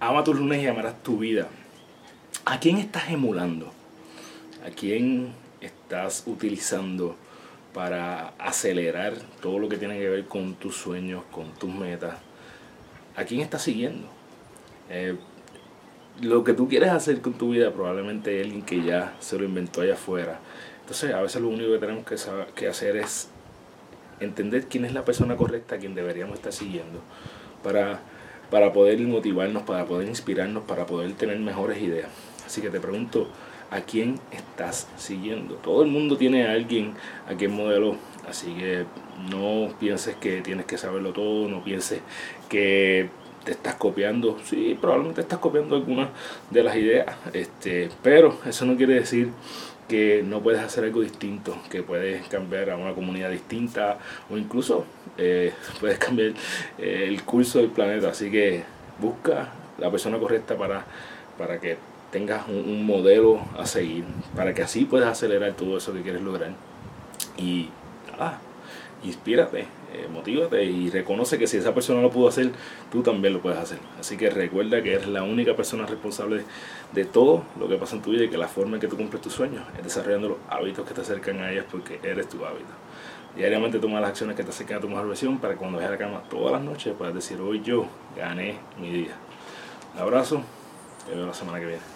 ama tus lunes y amarás tu vida. ¿A quién estás emulando? ¿A quién estás utilizando para acelerar todo lo que tiene que ver con tus sueños, con tus metas? ¿A quién estás siguiendo? Eh, lo que tú quieres hacer con tu vida probablemente es alguien que ya se lo inventó allá afuera. Entonces a veces lo único que tenemos que, que hacer es entender quién es la persona correcta a quien deberíamos estar siguiendo para, para poder motivarnos, para poder inspirarnos, para poder tener mejores ideas. Así que te pregunto, ¿a quién estás siguiendo? Todo el mundo tiene a alguien a quien modeló, así que no pienses que tienes que saberlo todo, no pienses que te estás copiando, sí, probablemente estás copiando algunas de las ideas, este, pero eso no quiere decir que no puedes hacer algo distinto, que puedes cambiar a una comunidad distinta o incluso eh, puedes cambiar eh, el curso del planeta. Así que busca la persona correcta para, para que tengas un, modelo a seguir, para que así puedas acelerar todo eso que quieres lograr. Y nada, inspírate, eh, motívate y reconoce que si esa persona lo pudo hacer, tú también lo puedes hacer. Así que recuerda que eres la única persona responsable de todo lo que pasa en tu vida y que la forma en que tú cumples tus sueños es desarrollando los hábitos que te acercan a ellas porque eres tu hábito. Diariamente toma las acciones que te acercan a tu mejor versión para que cuando vayas a la cama todas las noches puedas decir hoy yo gané mi día. Un abrazo, te veo la semana que viene.